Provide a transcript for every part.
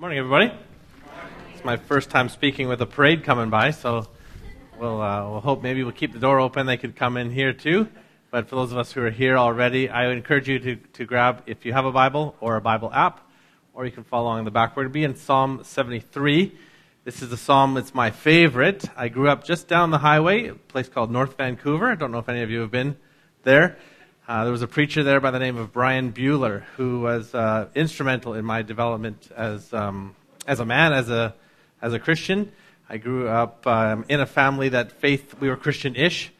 Morning, everybody. It's my first time speaking with a parade coming by, so we'll, uh, we'll hope maybe we'll keep the door open. They could come in here too. But for those of us who are here already, I encourage you to, to grab, if you have a Bible or a Bible app, or you can follow along the back. We're going to be in Psalm 73. This is a psalm that's my favorite. I grew up just down the highway, a place called North Vancouver. I don't know if any of you have been there. Uh, there was a preacher there by the name of Brian Bueller who was uh, instrumental in my development as, um, as a man, as a, as a Christian. I grew up um, in a family that faith, we were Christian ish.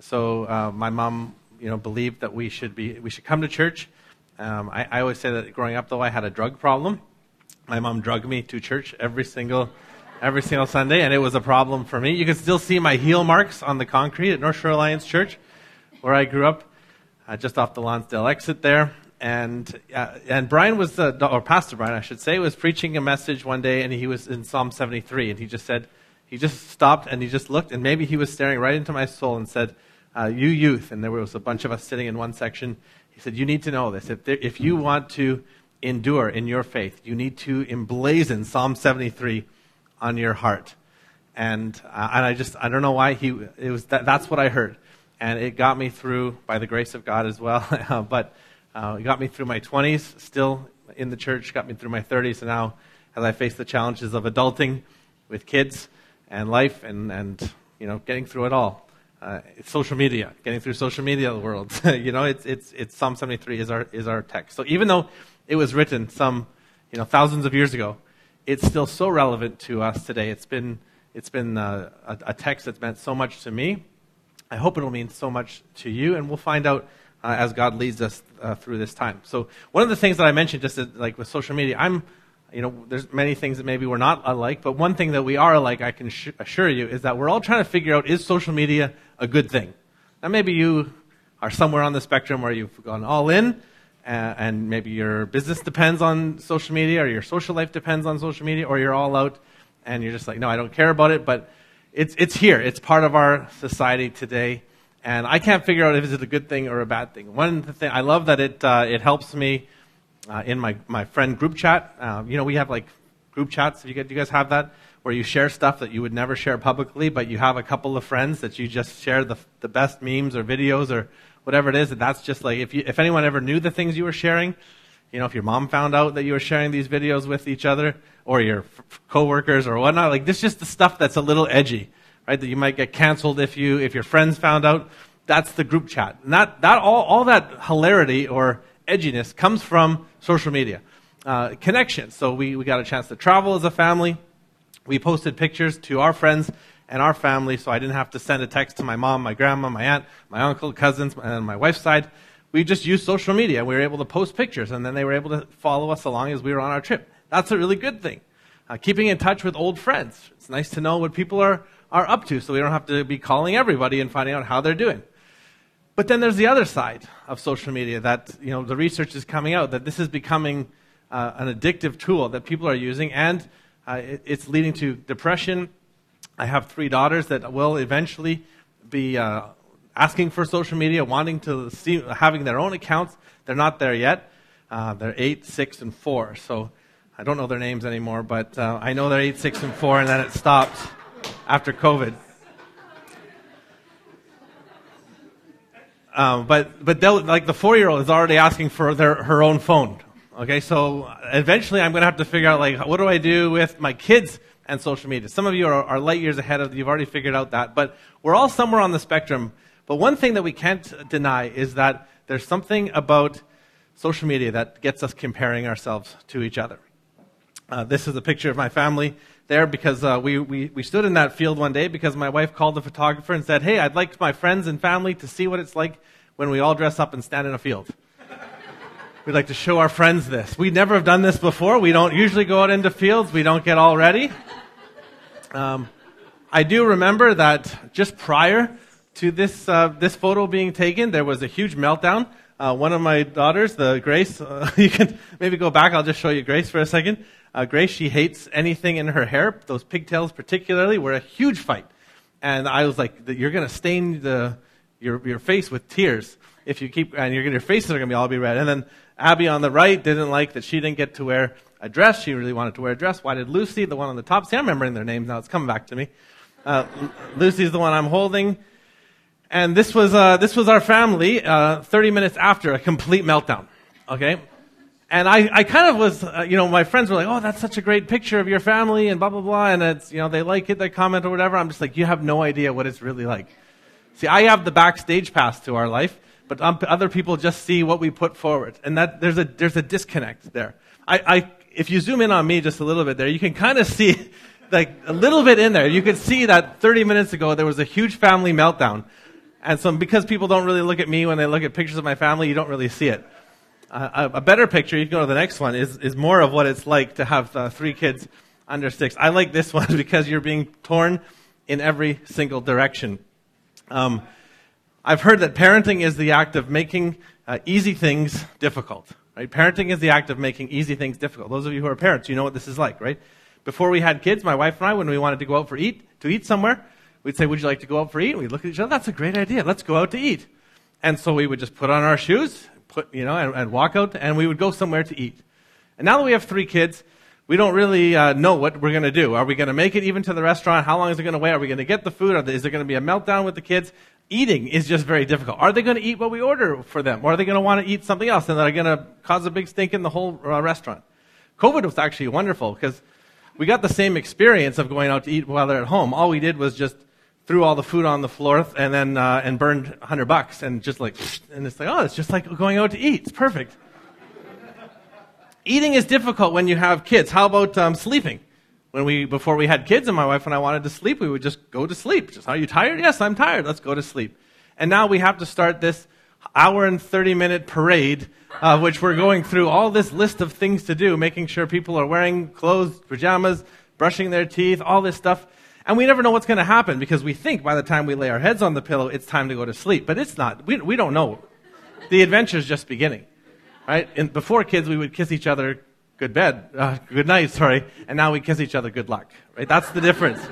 So uh, my mom you know, believed that we should, be, we should come to church. Um, I, I always say that growing up, though, I had a drug problem. My mom drugged me to church every single every single Sunday, and it was a problem for me. You can still see my heel marks on the concrete at North Shore Alliance Church, where I grew up uh, just off the Lonsdale exit there. And uh, and Brian was or Pastor Brian, I should say, was preaching a message one day, and he was in Psalm 73, and he just said, he just stopped and he just looked, and maybe he was staring right into my soul and said, uh, "You youth," and there was a bunch of us sitting in one section. He said, "You need to know this. If there, if you want to endure in your faith, you need to emblazon Psalm 73 on your heart." And uh, and I just I don't know why he it was that, that's what I heard and it got me through by the grace of God as well. but uh, it got me through my 20s, still in the church, got me through my 30s, and now as I face the challenges of adulting with kids and life and, and you know, getting through it all. Uh, it's social media, getting through social media world. you know, it's, it's, it's Psalm 73 is our, is our text. So even though it was written some, you know, thousands of years ago, it's still so relevant to us today. It's been, it's been uh, a, a text that's meant so much to me I hope it'll mean so much to you, and we'll find out uh, as God leads us uh, through this time. So, one of the things that I mentioned, just as, like with social media, I'm, you know, there's many things that maybe we're not alike, but one thing that we are alike, I can sh- assure you, is that we're all trying to figure out is social media a good thing? Now, maybe you are somewhere on the spectrum where you've gone all in, uh, and maybe your business depends on social media, or your social life depends on social media, or you're all out and you're just like, no, I don't care about it, but it's, it's here. It's part of our society today. And I can't figure out if it's a good thing or a bad thing. One thing, I love that it, uh, it helps me uh, in my, my friend group chat. Um, you know, we have like group chats. You, get, you guys have that? Where you share stuff that you would never share publicly, but you have a couple of friends that you just share the, the best memes or videos or whatever it is. And that's just like, if, you, if anyone ever knew the things you were sharing, you know, if your mom found out that you were sharing these videos with each other, or your f- coworkers or whatnot, like this is just the stuff that's a little edgy, right? That you might get canceled if you if your friends found out. That's the group chat. Not, that, all, all that hilarity or edginess comes from social media. Uh, connections. So we, we got a chance to travel as a family. We posted pictures to our friends and our family, so I didn't have to send a text to my mom, my grandma, my aunt, my uncle, cousins, and my wife's side we just used social media. We were able to post pictures, and then they were able to follow us along as we were on our trip. That's a really good thing. Uh, keeping in touch with old friends. It's nice to know what people are, are up to so we don't have to be calling everybody and finding out how they're doing. But then there's the other side of social media that, you know, the research is coming out that this is becoming uh, an addictive tool that people are using, and uh, it, it's leading to depression. I have three daughters that will eventually be uh, asking for social media, wanting to see, having their own accounts. They're not there yet. Uh, they're eight, six, and four. So I don't know their names anymore, but uh, I know they're eight, six, and four, and then it stopped after COVID. Um, but but like the four year old is already asking for their, her own phone. Okay, so eventually I'm going to have to figure out like what do I do with my kids and social media. Some of you are, are light years ahead of you've already figured out that, but we're all somewhere on the spectrum but one thing that we can't deny is that there's something about social media that gets us comparing ourselves to each other. Uh, this is a picture of my family there because uh, we, we, we stood in that field one day because my wife called the photographer and said, Hey, I'd like my friends and family to see what it's like when we all dress up and stand in a field. We'd like to show our friends this. We never have done this before. We don't usually go out into fields. We don't get all ready. Um, I do remember that just prior to this, uh, this photo being taken, there was a huge meltdown. Uh, one of my daughters, the Grace, uh, you can maybe go back. I'll just show you Grace for a second. Uh, Grace, she hates anything in her hair. Those pigtails, particularly, were a huge fight. And I was like, "You're going to stain the your your face with tears if you keep, and your your faces are going to be all be red." And then Abby on the right didn't like that she didn't get to wear a dress. She really wanted to wear a dress. Why did Lucy, the one on the top, see, I'm remembering their names now. It's coming back to me. Uh, Lucy's the one I'm holding. And this was, uh, this was our family uh, 30 minutes after a complete meltdown. Okay? And I, I kind of was, uh, you know, my friends were like, oh, that's such a great picture of your family and blah, blah, blah. And it's, you know, they like it, they comment or whatever. I'm just like, you have no idea what it's really like. See, I have the backstage pass to our life, but um, other people just see what we put forward. And that, there's a, there's a disconnect there. I, I, if you zoom in on me just a little bit there, you can kind of see, like, a little bit in there. You can see that 30 minutes ago there was a huge family meltdown. And so because people don't really look at me when they look at pictures of my family, you don't really see it. Uh, a better picture, you can go to the next one, is, is more of what it's like to have uh, three kids under six. I like this one because you're being torn in every single direction. Um, I've heard that parenting is the act of making uh, easy things difficult. Right? Parenting is the act of making easy things difficult. Those of you who are parents, you know what this is like, right? Before we had kids, my wife and I, when we wanted to go out for eat to eat somewhere, we'd say, "Would you like to go out for eat?" And we'd look at each other. That's a great idea. Let's go out to eat. And so we would just put on our shoes, put, you know, and, and, walk out, and we would go somewhere to eat. And now that we have three kids, we don't really uh, know what we're going to do. Are we going to make it even to the restaurant? How long is it going to wait? Are we going to get the food? They, is there going to be a meltdown with the kids? Eating is just very difficult. Are they going to eat what we order for them? Or are they going to want to eat something else and they're going to cause a big stink in the whole uh, restaurant? COVID was actually wonderful because we got the same experience of going out to eat while they're at home. All we did was just threw all the food on the floor and then uh, and burned 100 bucks and just like and it's like oh it's just like going out to eat. It's perfect. Eating is difficult when you have kids. How about um, sleeping? When we before we had kids and my wife and i wanted to sleep we would just go to sleep. Just are you tired? Yes i'm tired. Let's go to sleep. And now we have to start this hour and 30 minute parade uh, which we're going through all this list of things to do making sure people are wearing clothes pajamas brushing their teeth all this stuff and we never know what's going to happen because we think by the time we lay our heads on the pillow, it's time to go to sleep. But it's not. We, we don't know. The adventure's just beginning. Right? And before kids, we would kiss each other good bed, uh, good night, sorry. And now we kiss each other good luck. Right? That's the difference.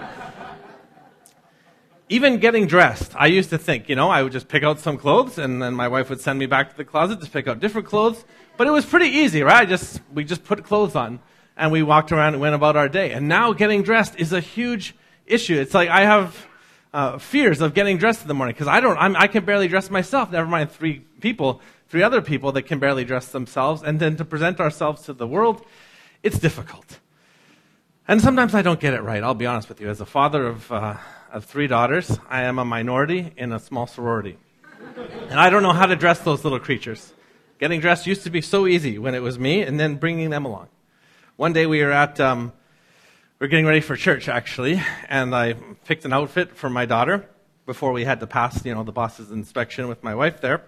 Even getting dressed, I used to think, you know, I would just pick out some clothes and then my wife would send me back to the closet to pick out different clothes. But it was pretty easy, right? I just, we just put clothes on and we walked around and went about our day. And now getting dressed is a huge issue. It's like I have uh, fears of getting dressed in the morning because I don't. I'm, I can barely dress myself. Never mind three people, three other people that can barely dress themselves, and then to present ourselves to the world, it's difficult. And sometimes I don't get it right. I'll be honest with you. As a father of, uh, of three daughters, I am a minority in a small sorority, and I don't know how to dress those little creatures. Getting dressed used to be so easy when it was me, and then bringing them along. One day we were at um, we're getting ready for church, actually, and I picked an outfit for my daughter before we had to pass, you know, the boss's inspection with my wife there.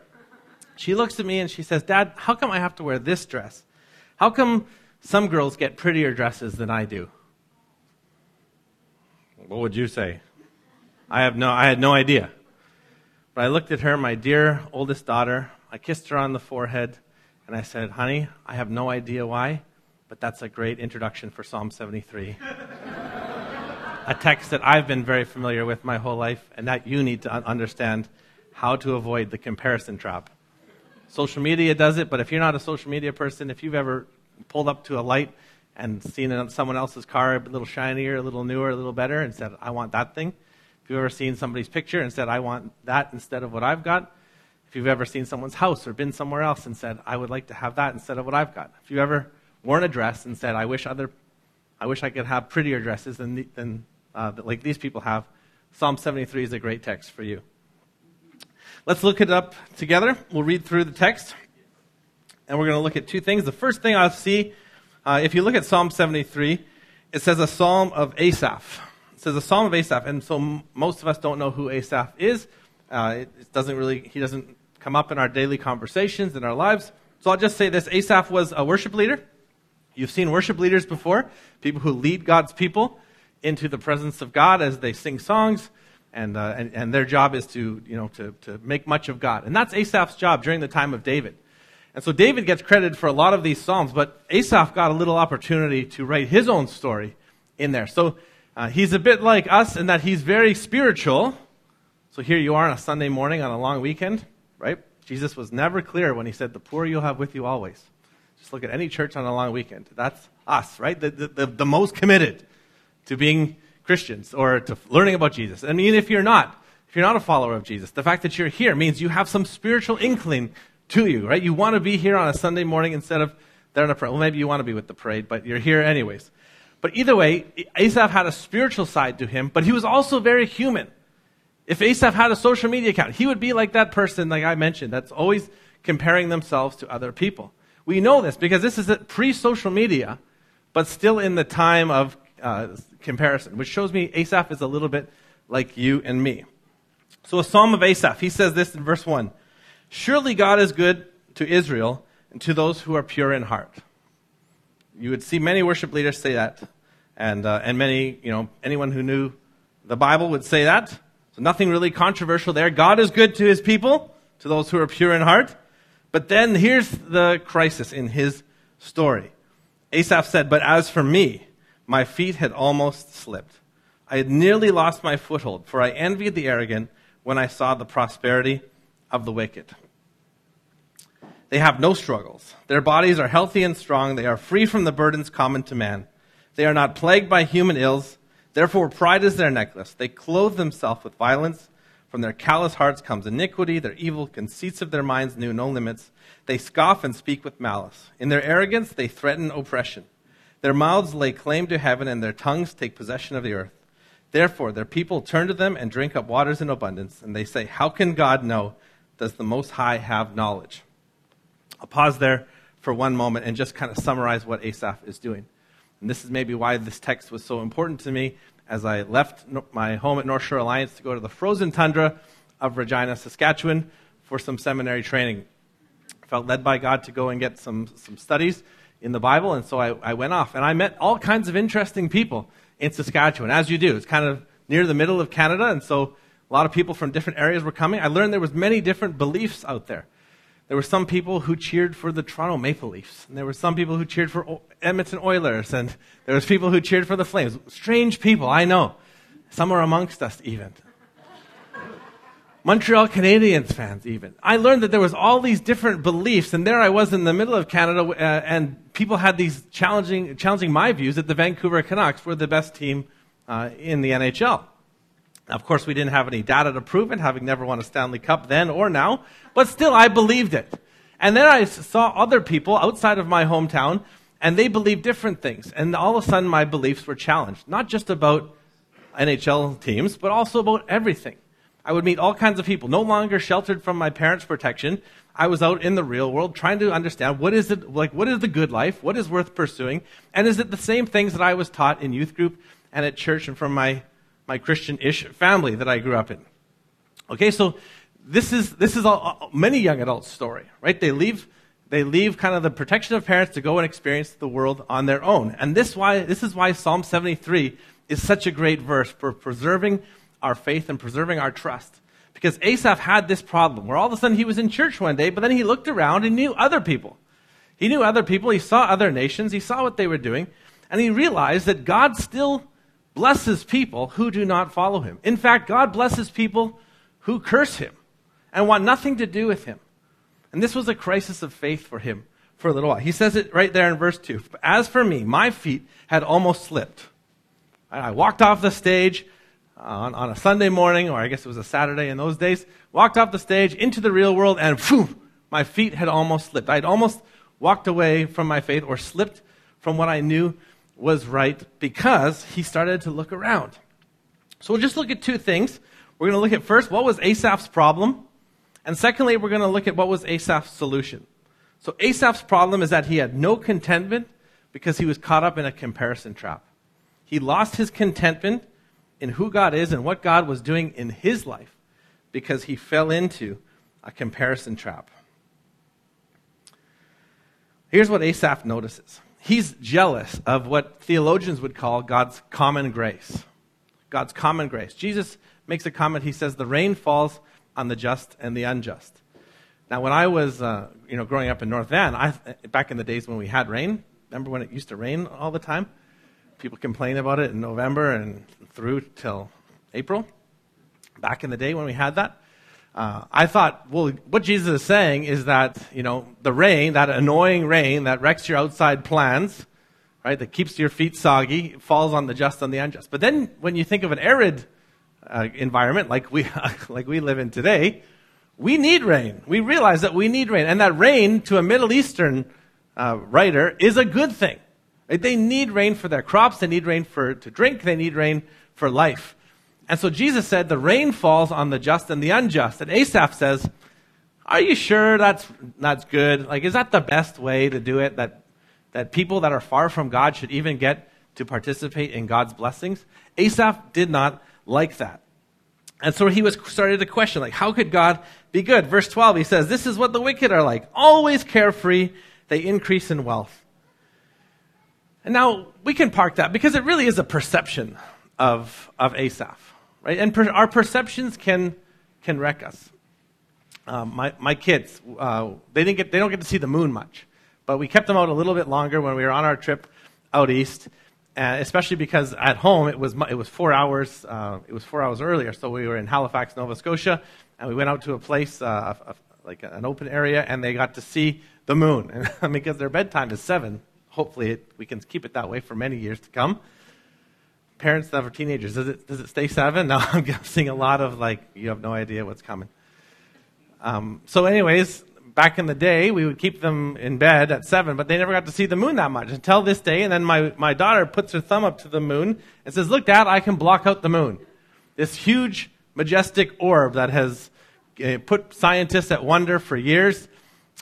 She looks at me and she says, Dad, how come I have to wear this dress? How come some girls get prettier dresses than I do? What would you say? I have no, I had no idea. But I looked at her, my dear oldest daughter. I kissed her on the forehead, and I said, Honey, I have no idea why, but that's a great introduction for Psalm 73. a text that I've been very familiar with my whole life, and that you need to understand how to avoid the comparison trap. Social media does it, but if you're not a social media person, if you've ever pulled up to a light and seen someone else's car a little shinier, a little newer, a little better, and said, I want that thing. If you've ever seen somebody's picture and said, I want that instead of what I've got. If you've ever seen someone's house or been somewhere else and said, I would like to have that instead of what I've got. If you've ever worn a dress and said, I wish, other, I wish I could have prettier dresses than, than uh, like these people have, Psalm 73 is a great text for you. Let's look it up together. We'll read through the text, and we're going to look at two things. The first thing I'll see, uh, if you look at Psalm 73, it says a psalm of Asaph. It says a psalm of Asaph, and so m- most of us don't know who Asaph is. Uh, it, it doesn't really, he doesn't come up in our daily conversations in our lives. So I'll just say this: Asaph was a worship leader. You've seen worship leaders before, people who lead God's people into the presence of God as they sing songs, and, uh, and, and, their job is to, you know, to, to make much of God. And that's Asaph's job during the time of David. And so David gets credited for a lot of these psalms, but Asaph got a little opportunity to write his own story in there. So uh, he's a bit like us in that he's very spiritual. So here you are on a Sunday morning on a long weekend, right? Jesus was never clear when he said, The poor you'll have with you always. Just look at any church on a long weekend. That's us, right? The, the, the, the most committed to being Christians or to learning about Jesus. I mean, if you're not, if you're not a follower of Jesus, the fact that you're here means you have some spiritual inkling to you, right? You want to be here on a Sunday morning instead of there on a parade. Well, maybe you want to be with the parade, but you're here anyways. But either way, Asaph had a spiritual side to him, but he was also very human. If Asaph had a social media account, he would be like that person, like I mentioned, that's always comparing themselves to other people. We know this because this is pre social media, but still in the time of uh, comparison, which shows me Asaph is a little bit like you and me. So, a psalm of Asaph, he says this in verse 1 Surely God is good to Israel and to those who are pure in heart. You would see many worship leaders say that, and, uh, and many, you know, anyone who knew the Bible would say that. So, nothing really controversial there. God is good to his people, to those who are pure in heart. But then here's the crisis in his story. Asaph said, But as for me, my feet had almost slipped. I had nearly lost my foothold, for I envied the arrogant when I saw the prosperity of the wicked. They have no struggles. Their bodies are healthy and strong. They are free from the burdens common to man. They are not plagued by human ills. Therefore, pride is their necklace. They clothe themselves with violence. From their callous hearts comes iniquity. Their evil conceits of their minds knew no limits. They scoff and speak with malice. In their arrogance, they threaten oppression. Their mouths lay claim to heaven, and their tongues take possession of the earth. Therefore, their people turn to them and drink up waters in abundance, and they say, How can God know? Does the Most High have knowledge? I'll pause there for one moment and just kind of summarize what Asaph is doing. And this is maybe why this text was so important to me as I left my home at North Shore Alliance to go to the frozen tundra of Regina, Saskatchewan for some seminary training. I felt led by God to go and get some, some studies in the Bible, and so I, I went off. And I met all kinds of interesting people in Saskatchewan, as you do. It's kind of near the middle of Canada, and so a lot of people from different areas were coming. I learned there was many different beliefs out there. There were some people who cheered for the Toronto Maple Leafs, and there were some people who cheered for Edmonton Oilers, and there was people who cheered for the Flames. Strange people, I know. Some are amongst us even. Montreal Canadiens fans even. I learned that there was all these different beliefs, and there I was in the middle of Canada, uh, and people had these challenging, challenging my views that the Vancouver Canucks were the best team uh, in the NHL. Of course, we didn't have any data to prove it, having never won a Stanley Cup then or now, but still, I believed it. And then I saw other people outside of my hometown, and they believed different things. And all of a sudden, my beliefs were challenged, not just about NHL teams, but also about everything. I would meet all kinds of people, no longer sheltered from my parents' protection. I was out in the real world trying to understand what is it like what is the good life, what is worth pursuing, and is it the same things that I was taught in youth group and at church and from my my Christian-ish family that I grew up in. Okay, so this is this is a, many young adults' story, right? They leave they leave kind of the protection of parents to go and experience the world on their own, and this why this is why Psalm 73 is such a great verse for preserving our faith and preserving our trust. Because Asaph had this problem where all of a sudden he was in church one day, but then he looked around and knew other people. He knew other people, he saw other nations, he saw what they were doing, and he realized that God still blesses people who do not follow him. In fact, God blesses people who curse him and want nothing to do with him. And this was a crisis of faith for him for a little while. He says it right there in verse 2. As for me, my feet had almost slipped. I walked off the stage on, on a Sunday morning, or I guess it was a Saturday in those days, walked off the stage into the real world, and phew, my feet had almost slipped. I had almost walked away from my faith or slipped from what I knew was right because he started to look around. So we'll just look at two things. We're going to look at first, what was Asaph's problem? And secondly, we're going to look at what was Asaph's solution. So Asaph's problem is that he had no contentment because he was caught up in a comparison trap. He lost his contentment in who God is and what God was doing in his life because he fell into a comparison trap. Here's what Asaph notices he's jealous of what theologians would call God's common grace. God's common grace. Jesus makes a comment. He says, The rain falls on the just and the unjust. Now, when I was uh, you know, growing up in North Van, I, back in the days when we had rain, remember when it used to rain all the time? People complain about it in November and through till April. Back in the day when we had that, uh, I thought, well, what Jesus is saying is that, you know, the rain, that annoying rain that wrecks your outside plans, right, that keeps your feet soggy, falls on the just and the unjust. But then when you think of an arid uh, environment like we, like we live in today, we need rain. We realize that we need rain. And that rain, to a Middle Eastern uh, writer, is a good thing. They need rain for their crops, they need rain for, to drink, they need rain for life. And so Jesus said, The rain falls on the just and the unjust. And Asaph says, Are you sure that's, that's good? Like, is that the best way to do it? That, that people that are far from God should even get to participate in God's blessings? Asaph did not like that. And so he was started to question, like, how could God be good? Verse 12, he says, This is what the wicked are like, always carefree, they increase in wealth. And now we can park that because it really is a perception of, of Asaph. Right? And per, our perceptions can, can wreck us. Um, my, my kids, uh, they, didn't get, they don't get to see the moon much, but we kept them out a little bit longer when we were on our trip out east, and especially because at home it was, it was four hours, uh, it was four hours earlier. So we were in Halifax, Nova Scotia, and we went out to a place, uh, a, a, like an open area, and they got to see the moon. And because their bedtime is seven, hopefully it, we can keep it that way for many years to come parents that teenagers, does it, does it stay seven? No, I'm seeing a lot of like, you have no idea what's coming. Um, so, anyways, back in the day, we would keep them in bed at seven, but they never got to see the moon that much until this day. And then my, my daughter puts her thumb up to the moon and says, Look, Dad, I can block out the moon. This huge, majestic orb that has uh, put scientists at wonder for years.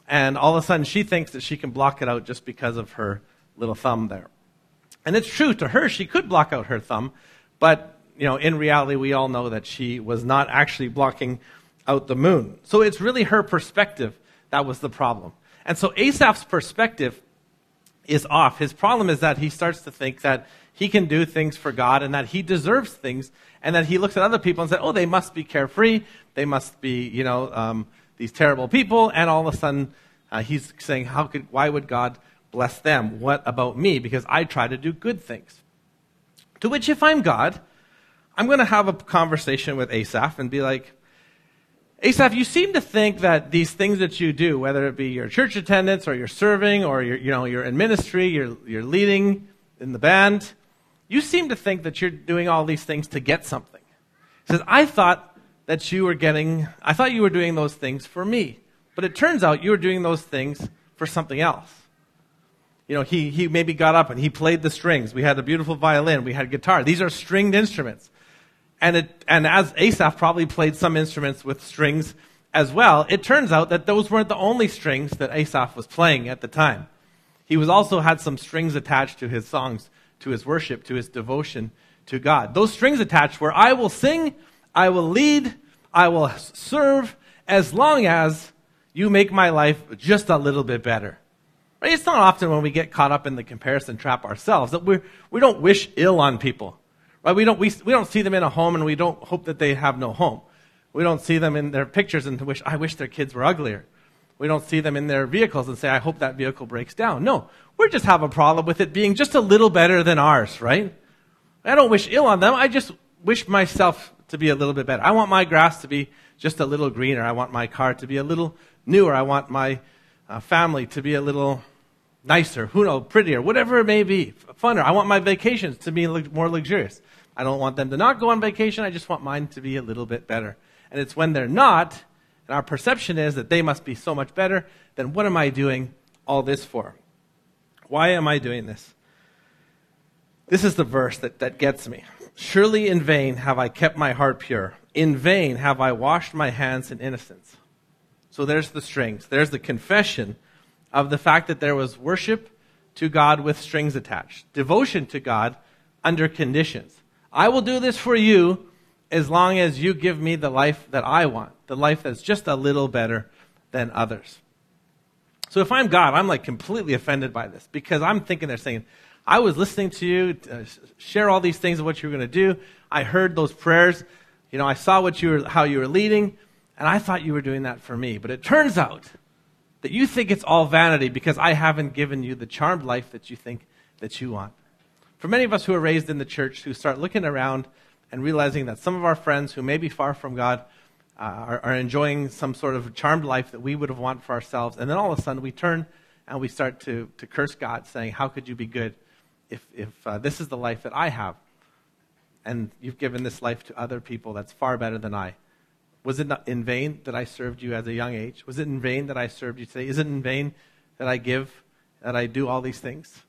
And all of a sudden, she thinks that she can block it out just because of her little thumb there. And it's true, to her, she could block out her thumb, but you know, in reality, we all know that she was not actually blocking out the moon. So it's really her perspective that was the problem. And so Asaph's perspective is off. His problem is that he starts to think that he can do things for God and that he deserves things, and that he looks at other people and says, "Oh, they must be carefree. They must be, you know, um, these terrible people." And all of a sudden, uh, he's saying, "How could? Why would God bless them. What about me? Because I try to do good things. To which, if I'm God, I'm going to have a conversation with Asaph and be like, Asaph, you seem to think that these things that you do, whether it be your church attendance or your serving or you know, you're in ministry, you're, you're leading in the band, you seem to think that you're doing all these things to get something. He says, I thought that you were getting, I thought you were doing those things for me. But it turns out you were doing those things for something else you know, he, he maybe got up and he played the strings. We had a beautiful violin. We had guitar. These are stringed instruments. And, it, and as Asaph probably played some instruments with strings as well, it turns out that those weren't the only strings that Asaph was playing at the time. He was also had some strings attached to his songs, to his worship, to his devotion to God. Those strings attached were, I will sing, I will lead, I will serve, as long as you make my life just a little bit better. Right? It's not often when we get caught up in the comparison trap ourselves that we we don't wish ill on people. Right? We don't, we, we don't see them in a home and we don't hope that they have no home. We don't see them in their pictures and wish, I wish their kids were uglier. We don't see them in their vehicles and say, I hope that vehicle breaks down. No, we just have a problem with it being just a little better than ours, right? I don't wish ill on them. I just wish myself to be a little bit better. I want my grass to be just a little greener. I want my car to be a little newer. I want my uh, family to be a little nicer, who knows, prettier, whatever it may be, funner. I want my vacations to be more luxurious. I don't want them to not go on vacation. I just want mine to be a little bit better. And it's when they're not, and our perception is that they must be so much better, then what am I doing all this for? Why am I doing this? This is the verse that, that gets me. Surely in vain have I kept my heart pure. In vain have I washed my hands in innocence. So there's the strings. There's the confession of the fact that there was worship to God with strings attached, devotion to God under conditions. I will do this for you as long as you give me the life that I want, the life that's just a little better than others. So if I'm God, I'm like completely offended by this because I'm thinking they're saying, I was listening to you uh, share all these things of what you were going to do. I heard those prayers. You know, I saw what you were, how you were leading, and I thought you were doing that for me. But it turns out that you think it's all vanity because I haven't given you the charmed life that you think that you want. For many of us who are raised in the church, who start looking around and realizing that some of our friends who may be far from God uh, are, are enjoying some sort of charmed life that we would have wanted for ourselves. And then all of a sudden we turn and we start to, to curse God, saying, How could you be good if, if uh, this is the life that I have? And you've given this life to other people that's far better than I. Was it in vain that I served you at a young age? Was it in vain that I served you today? Is it in vain that I give, that I do all these things?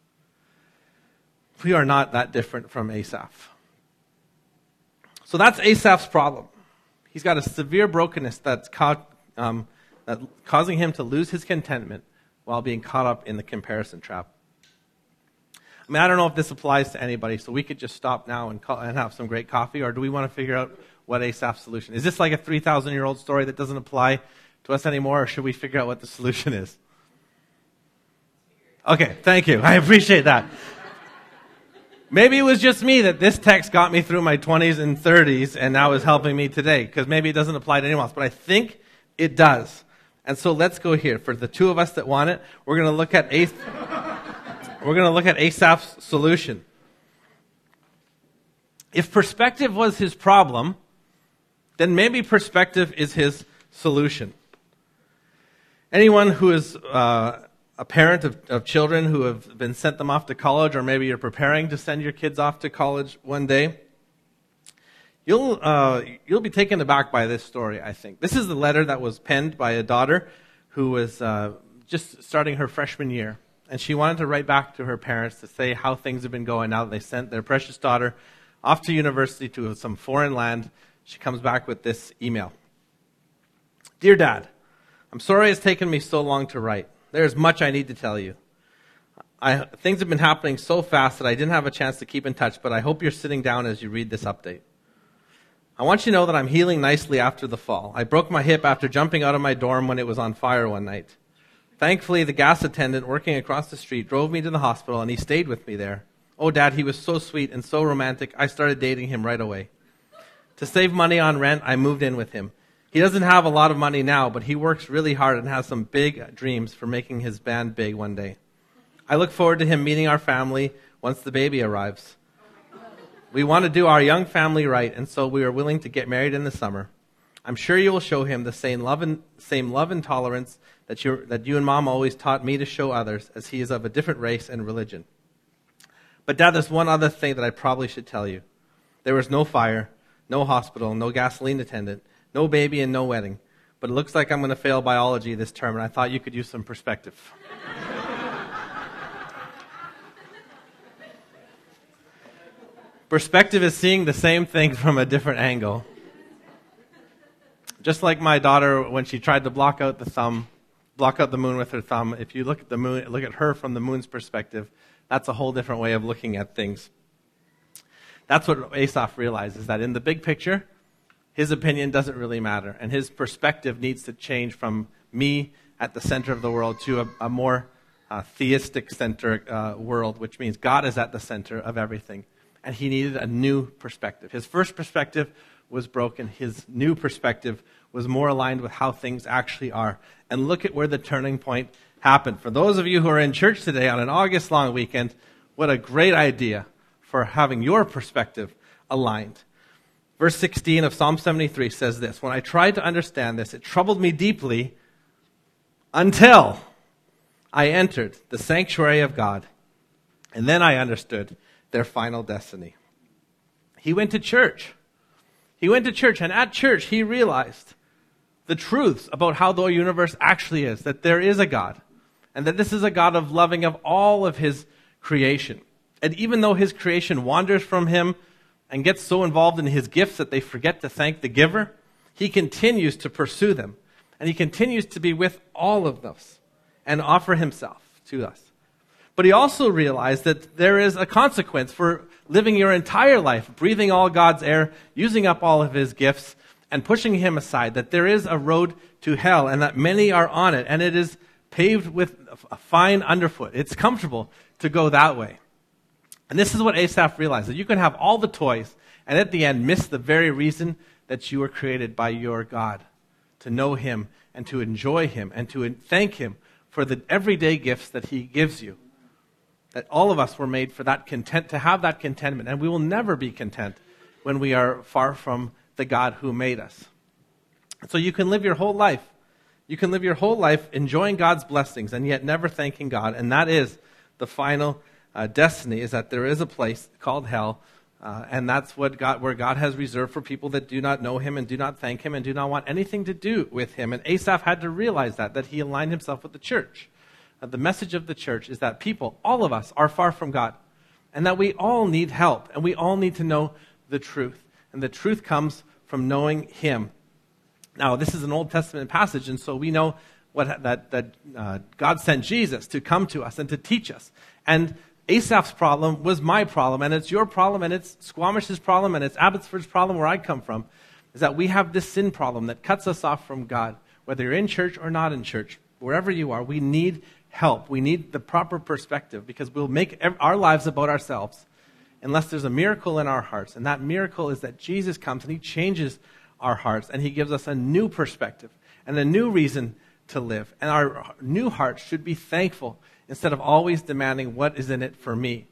We are not that different from Asaph. So that's Asaph's problem. He's got a severe brokenness that's um, that causing him to lose his contentment while being caught up in the comparison trap. I mean, I don't know if this applies to anybody, so we could just stop now and, call, and have some great coffee, or do we want to figure out what Asaph's solution is? is? this like a 3,000 year old story that doesn't apply to us anymore, or should we figure out what the solution is? Okay, thank you. I appreciate that. Maybe it was just me that this text got me through my 20s and 30s and now is helping me today, because maybe it doesn't apply to anyone else, but I think it does. And so let's go here. For the two of us that want it, we're going to look at As- we're going to look at Asaph's solution. If perspective was his problem, then maybe perspective is his solution. Anyone who is uh, a parent of, of children who have been sent them off to college, or maybe you're preparing to send your kids off to college one day, you'll, uh, you'll be taken aback by this story, I think. This is the letter that was penned by a daughter who was uh, just starting her freshman year. And she wanted to write back to her parents to say how things have been going now that they sent their precious daughter off to university to some foreign land. She comes back with this email Dear Dad, I'm sorry it's taken me so long to write. There is much I need to tell you. I, things have been happening so fast that I didn't have a chance to keep in touch, but I hope you're sitting down as you read this update. I want you to know that I'm healing nicely after the fall. I broke my hip after jumping out of my dorm when it was on fire one night. Thankfully, the gas attendant working across the street drove me to the hospital and he stayed with me there. Oh, Dad, he was so sweet and so romantic, I started dating him right away. To save money on rent, I moved in with him. He doesn't have a lot of money now, but he works really hard and has some big dreams for making his band big one day. I look forward to him meeting our family once the baby arrives. We want to do our young family right, and so we are willing to get married in the summer. I'm sure you will show him the same love and, same love and tolerance that you, that you and mom always taught me to show others, as he is of a different race and religion. But, Dad, there's one other thing that I probably should tell you. There was no fire, no hospital, no gasoline attendant, no baby and no wedding. But it looks like I'm going to fail biology this term, and I thought you could use some perspective. perspective is seeing the same thing from a different angle. Just like my daughter, when she tried to block out the thumb, block out the moon with her thumb, if you look at the moon, look at her from the moon's perspective, that's a whole different way of looking at things. That's what Asaph realizes that in the big picture, his opinion doesn't really matter. And his perspective needs to change from me at the center of the world to a, a more uh, theistic center uh, world, which means God is at the center of everything. And he needed a new perspective. His first perspective was broken. His new perspective was more aligned with how things actually are. And look at where the turning point happened. For those of you who are in church today on an August long weekend, what a great idea for having your perspective aligned. Verse 16 of Psalm 73 says this When I tried to understand this, it troubled me deeply until I entered the sanctuary of God. And then I understood their final destiny. He went to church. He went to church, and at church, he realized the truths about how the universe actually is that there is a God, and that this is a God of loving of all of his creation. And even though his creation wanders from him and gets so involved in his gifts that they forget to thank the giver, he continues to pursue them. And he continues to be with all of us and offer himself to us. But he also realized that there is a consequence for living your entire life, breathing all God's air, using up all of his gifts, and pushing him aside, that there is a road to hell and that many are on it, and it is paved with a fine underfoot. It's comfortable to go that way. And this is what Asaph realized that you can have all the toys and at the end miss the very reason that you were created by your God to know Him and to enjoy Him and to thank Him for the everyday gifts that He gives you. That all of us were made for that content, to have that contentment. And we will never be content when we are far from the God who made us. So you can live your whole life. You can live your whole life enjoying God's blessings and yet never thanking God. And that is the final uh, destiny, is that there is a place called hell. Uh, and that's what God, where God has reserved for people that do not know Him and do not thank Him and do not want anything to do with Him. And Asaph had to realize that, that he aligned himself with the church. Uh, the message of the church is that people, all of us, are far from God. And that we all need help. And we all need to know the truth. And the truth comes from knowing Him. Now, this is an Old Testament passage, and so we know what, that, that uh, God sent Jesus to come to us and to teach us. And Asaph's problem was my problem, and it's your problem, and it's Squamish's problem, and it's Abbotsford's problem where I come from, is that we have this sin problem that cuts us off from God. Whether you're in church or not in church, wherever you are, we need help. We need the proper perspective because we'll make our lives about ourselves unless there's a miracle in our hearts. And that miracle is that Jesus comes and he changes our hearts and he gives us a new perspective and a new reason to live. And our new hearts should be thankful instead of always demanding what is in it for me.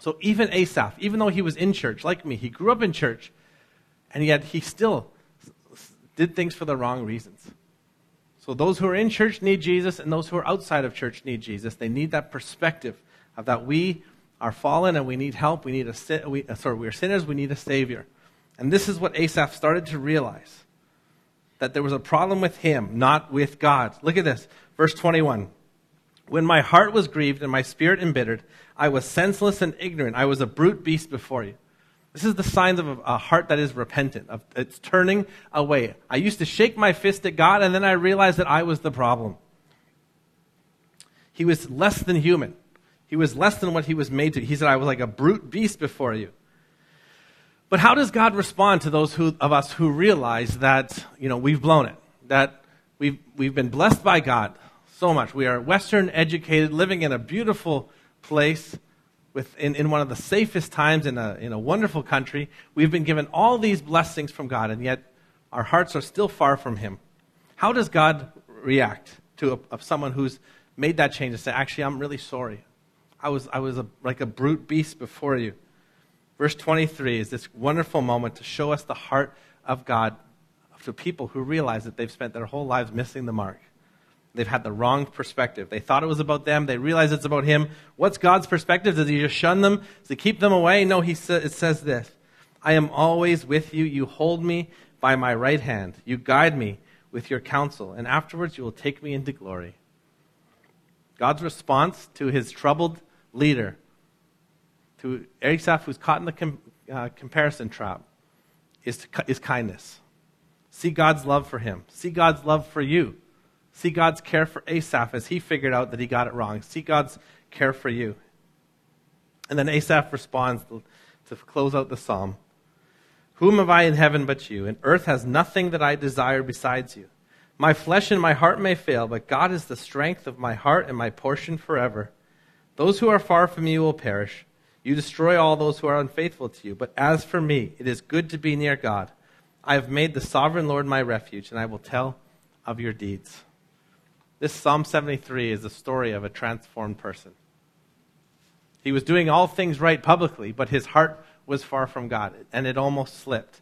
So even Asaph, even though he was in church like me, he grew up in church, and yet he still did things for the wrong reasons. So those who are in church need Jesus, and those who are outside of church need Jesus. They need that perspective of that we are fallen and we need help. We need a we, uh, sorry, we're sinners. We need a savior. And this is what Asaph started to realize that there was a problem with him, not with God. Look at this, verse 21. When my heart was grieved and my spirit embittered, I was senseless and ignorant. I was a brute beast before you. This is the signs of a, heart that is repentant, of it's turning away. I used to shake my fist at God, and then I realized that I was the problem. He was less than human. He was less than what he was made to. He said, I was like a brute beast before you. But how does God respond to those who, of us who realize that, you know, we've blown it? That we've, we've been blessed by God so much. We are Western educated, living in a beautiful place, with, in, in one of the safest times in a, in a wonderful country. We've been given all these blessings from God, and yet our hearts are still far from Him. How does God react to a, of someone who's made that change and say, actually, I'm really sorry. I was, I was a, like a brute beast before you. Verse 23 is this wonderful moment to show us the heart of God to people who realize that they've spent their whole lives missing the mark. They've had the wrong perspective. They thought it was about them. They realize it's about Him. What's God's perspective? Does He just shun them? Does He keep them away? No, he sa- it says this I am always with you. You hold me by my right hand. You guide me with your counsel, and afterwards you will take me into glory. God's response to His troubled leader, to Asaph, who's caught in the com, uh, comparison trap, is, to, is kindness. See God's love for him. See God's love for you. See God's care for Asaph as he figured out that he got it wrong. See God's care for you. And then Asaph responds to close out the psalm Whom have I in heaven but you? And earth has nothing that I desire besides you. My flesh and my heart may fail, but God is the strength of my heart and my portion forever. Those who are far from you will perish. You destroy all those who are unfaithful to you. But as for me, it is good to be near God. I have made the sovereign Lord my refuge, and I will tell of your deeds. This Psalm 73 is the story of a transformed person. He was doing all things right publicly, but his heart was far from God, and it almost slipped.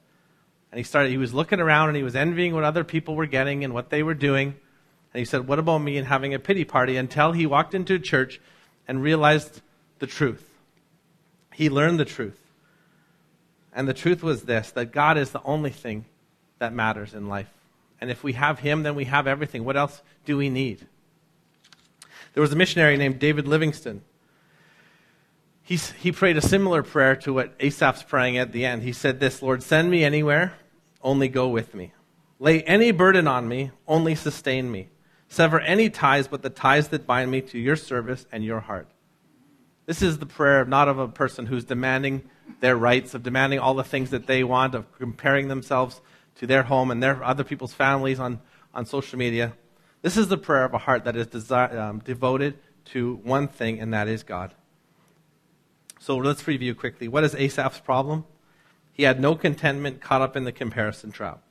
And he started, he was looking around and he was envying what other people were getting and what they were doing. And he said, What about me and having a pity party? Until he walked into a church and realized the truth. He learned the truth. And the truth was this that God is the only thing that matters in life. And if we have Him, then we have everything. What else do we need? There was a missionary named David Livingstone. He's, he prayed a similar prayer to what Asaph's praying at the end. He said this Lord, send me anywhere, only go with me. Lay any burden on me, only sustain me. Sever any ties but the ties that bind me to your service and your heart. This is the prayer not of a person who's demanding their rights, of demanding all the things that they want, of comparing themselves to their home and their other people's families on, on social media. This is the prayer of a heart that is desi- um, devoted to one thing, and that is God. So let's review quickly. What is Asaph's problem? He had no contentment caught up in the comparison trap.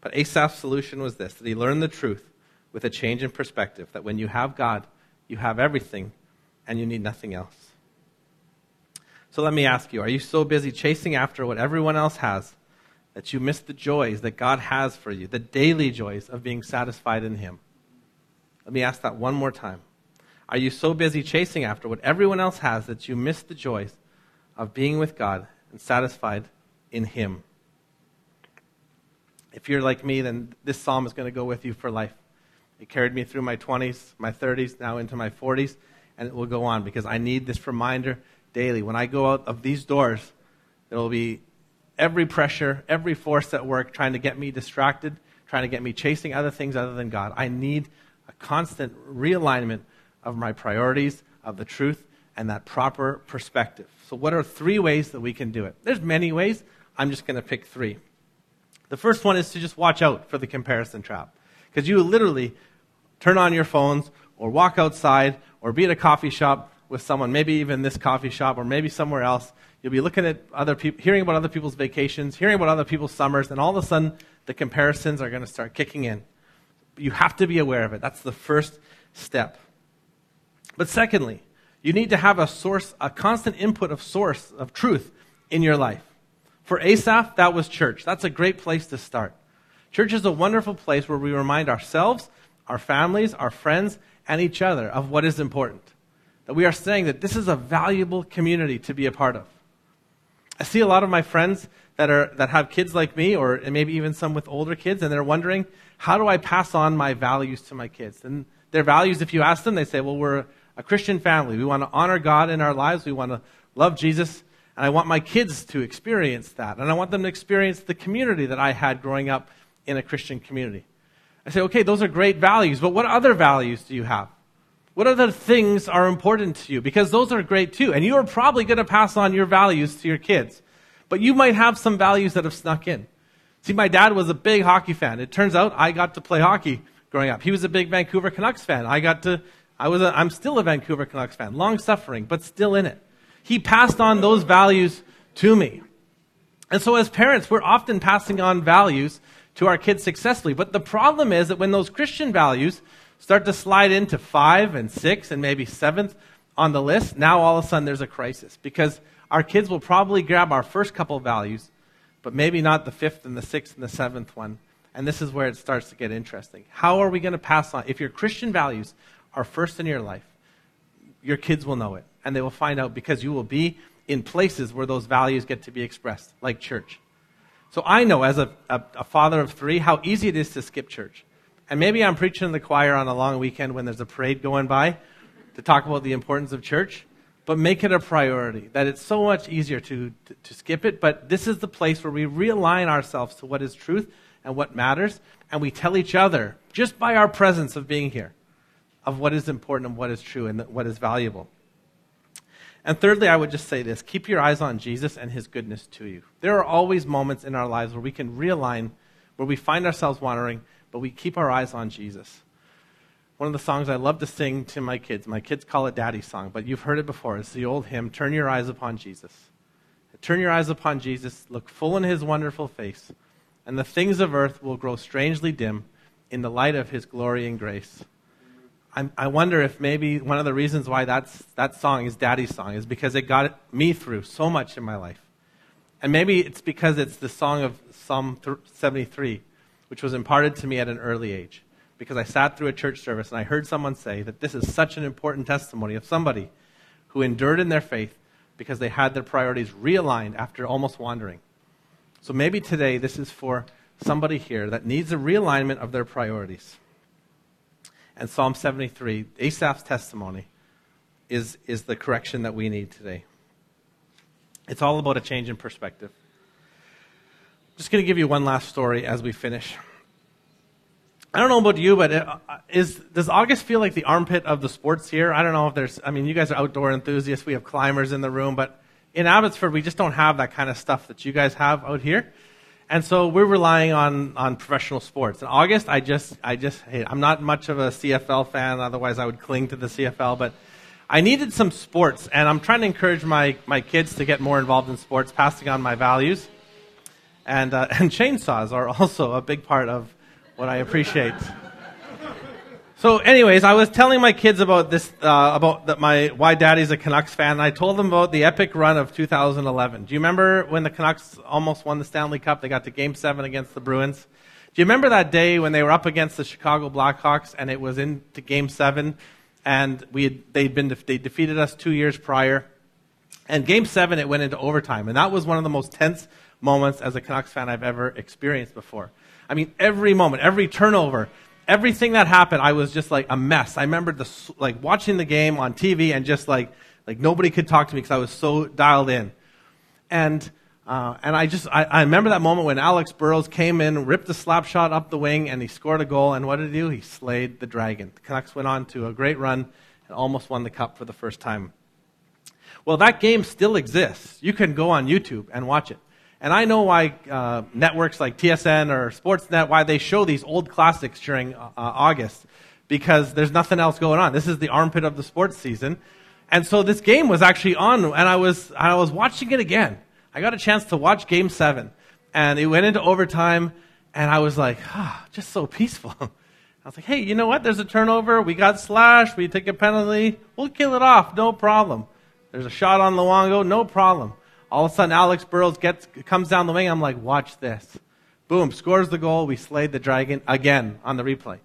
But Asaph's solution was this that he learned the truth with a change in perspective that when you have God, you have everything and you need nothing else. So let me ask you are you so busy chasing after what everyone else has that you miss the joys that God has for you, the daily joys of being satisfied in Him? Let me ask that one more time. Are you so busy chasing after what everyone else has that you miss the joys of being with God and satisfied in Him? If you're like me, then this psalm is going to go with you for life. It carried me through my 20s, my 30s, now into my 40s, and it will go on because I need this reminder daily. When I go out of these doors, there will be every pressure, every force at work trying to get me distracted, trying to get me chasing other things other than God. I need a constant realignment of my priorities, of the truth, and that proper perspective. So, what are three ways that we can do it? There's many ways. I'm just going to pick three. The first one is to just watch out for the comparison trap. Because you literally turn on your phones or walk outside or be at a coffee shop with someone, maybe even this coffee shop or maybe somewhere else. You'll be looking at other people, hearing about other people's vacations, hearing about other people's summers, and all of a sudden the comparisons are going to start kicking in. You have to be aware of it. That's the first step. But secondly, you need to have a source, a constant input of source of truth in your life. For Asaph, that was church. That's a great place to start. Church is a wonderful place where we remind ourselves, our families, our friends, and each other of what is important. That we are saying that this is a valuable community to be a part of. I see a lot of my friends that, are, that have kids like me, or maybe even some with older kids, and they're wondering, how do I pass on my values to my kids? And their values, if you ask them, they say, well, we're a Christian family. We want to honor God in our lives. We want to love Jesus. And I want my kids to experience that. And I want them to experience the community that I had growing up in a Christian community. I say, okay, those are great values, but what other values do you have? What other things are important to you? Because those are great too. And you are probably going to pass on your values to your kids. But you might have some values that have snuck in. See, my dad was a big hockey fan. It turns out I got to play hockey growing up. He was a big Vancouver Canucks fan. I got to, I was a, I'm still a Vancouver Canucks fan. Long suffering, but still in it. He passed on those values to me. And so as parents, we're often passing on values to our kids successfully. But the problem is that when those Christian values start to slide into five and six and maybe seventh on the list, now all of a sudden there's a crisis because our kids will probably grab our first couple values, but maybe not the fifth and the sixth and the seventh one. And this is where it starts to get interesting. How are we going to pass on? If your Christian values are first in your life, your kids will know it and they will find out because you will be in places where those values get to be expressed, like church. So I know as a, a, a, father of three how easy it is to skip church. And maybe I'm preaching in the choir on a long weekend when there's a parade going by to talk about the importance of church, but make it a priority. That it's so much easier to, to, to skip it, but this is the place where we realign ourselves to what is truth and what matters, and we tell each other, just by our presence of being here, of what is important and what is true and what is valuable. And thirdly, I would just say this keep your eyes on Jesus and his goodness to you. There are always moments in our lives where we can realign, where we find ourselves wandering, but we keep our eyes on Jesus. One of the songs I love to sing to my kids, my kids call it Daddy Song, but you've heard it before. It's the old hymn, Turn Your Eyes Upon Jesus. Turn your eyes upon Jesus, look full in his wonderful face, and the things of earth will grow strangely dim in the light of his glory and grace. I'm, i wonder if maybe one of the reasons why that's, that song is Daddy's song is because it got me through so much in my life. And maybe it's because it's the song of Psalm 73, which was imparted to me at an early age. Because I sat through a church service and I heard someone say that this is such an important testimony of somebody who endured in their faith because they had their priorities realigned after almost wandering. So maybe today this is for somebody here that needs a realignment of their priorities and Psalm 73, Asaph's testimony, is, is the correction that we need today. It's all about a change in perspective. Just going to give you one last story as we finish. I don't know about you, but uh, is, does August feel like the armpit of the sports here? I don't know if there's, I mean, you guys are outdoor enthusiasts. We have climbers in the room, but in Abbotsford, we just don't have that kind of stuff that you guys have out here. And so we're relying on, on professional sports. In August, I just, I just, hey, I'm not much of a CFL fan, otherwise I would cling to the CFL, but I needed some sports, and I'm trying to encourage my, my kids to get more involved in sports, passing on my values. And, uh, and chainsaws are also a big part of what I appreciate. So, anyways, I was telling my kids about this, uh, about the, my why Daddy's a Canucks fan. And I told them about the epic run of 2011. Do you remember when the Canucks almost won the Stanley Cup? They got to Game Seven against the Bruins. Do you remember that day when they were up against the Chicago Blackhawks and it was into Game Seven, and we had, they'd been they defeated us two years prior, and Game Seven it went into overtime, and that was one of the most tense moments as a Canucks fan I've ever experienced before. I mean, every moment, every turnover, everything that happened, I was just like a mess. I remember the like watching the game on TV and just like like nobody could talk to me because I was so dialed in, and uh, and I just, I, I, remember that moment when Alex Burrows came in, ripped a slap shot up the wing, and he scored a goal. And what did he do? He slayed the dragon. The Canucks went on to a great run and almost won the cup for the first time. Well, that game still exists. You can go on YouTube and watch it. And I know why uh, networks like TSN or Sportsnet, why they show these old classics during uh, August, because there's nothing else going on. This is the armpit of the sports season. And so this game was actually on, and I was, I was watching it again. I got a chance to watch game seven, and it went into overtime, and I was like, ah, just so peaceful. I was like, hey, you know what? There's a turnover. We got slashed. We take a penalty. We'll kill it off. No problem. There's a shot on Luongo. No problem. All of a sudden, Alex Burrows gets, comes down the wing. I'm like, watch this. Boom, scores the goal. We slayed the dragon again on the replay.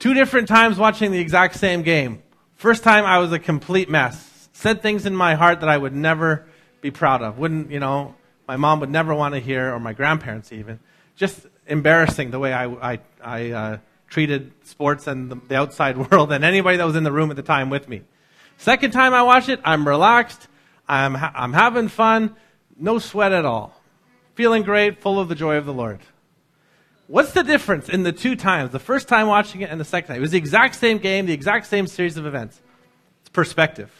Two different times watching the exact same game. First time, I was a complete mess. Said things in my heart that I would never be proud of. Wouldn't, you know, my mom would never want to hear, or my grandparents even. Just embarrassing the way I, I, I uh, treated sports and the, the outside world and anybody that was in the room at the time with me. Second time I watch it, I'm relaxed. I'm, ha- I'm having fun. No sweat at all. Feeling great, full of the joy of the Lord. What's the difference in the two times? The first time watching it and the second time. It was the exact same game, the exact same series of events. It's perspective.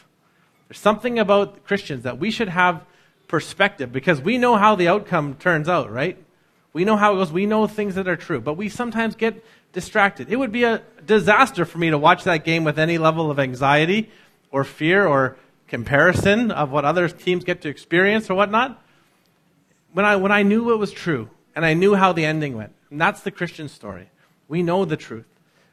There's something about Christians that we should have perspective because we know how the outcome turns out, right? We know how it goes. We know things that are true, but we sometimes get distracted. It would be a disaster for me to watch that game with any level of anxiety or fear or comparison of what other teams get to experience or whatnot. When I, when I knew what was true and I knew how the ending went, and that's the Christian story. We know the truth.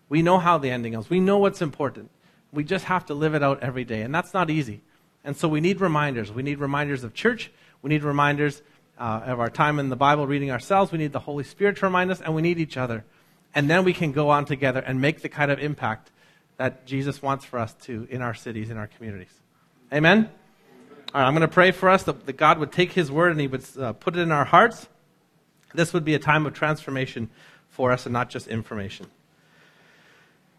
We know how the ending goes. We know what's important. We just have to live it out every day, and that's not easy. And so we need reminders. We need reminders of church. We need reminders uh, of our time in the Bible reading ourselves. We need the Holy Spirit to remind us, and we need each other. And then we can go on together and make the kind of impact that Jesus wants for us to in our cities, in our communities. Amen? All right, I'm going to pray for us that, that God would take His word and He would uh, put it in our hearts. This would be a time of transformation for us and not just information.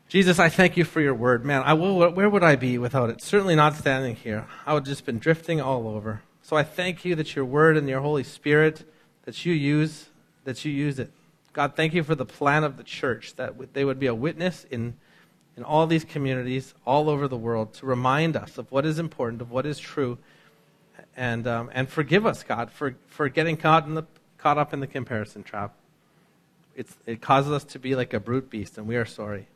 Jesus, I thank you for your word. Man, I will, where would I be without it? Certainly not standing here. I would have just been drifting all over. So I thank you that your word and your Holy Spirit, that you use, that you use it. God, thank you for the plan of the church, that they would be a witness in, in all these communities all over the world to remind us of what is important, of what is true, and, um, and forgive us, God, for, for getting caught, in the, caught up in the comparison trap. It's, it causes us to be like a brute beast, and we are sorry.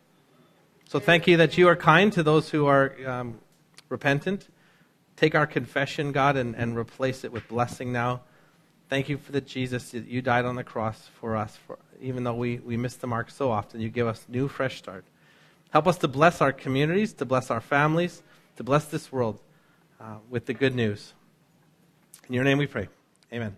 So thank you that you are kind to those who are um, repentant. Take our confession, God, and, and replace it with blessing now. Thank you for that, Jesus, that you died on the cross for us, for, even though we, we miss the mark so often. You give us new, fresh start. Help us to bless our communities, to bless our families, to bless this world uh, with the good news. In your name we pray. Amen.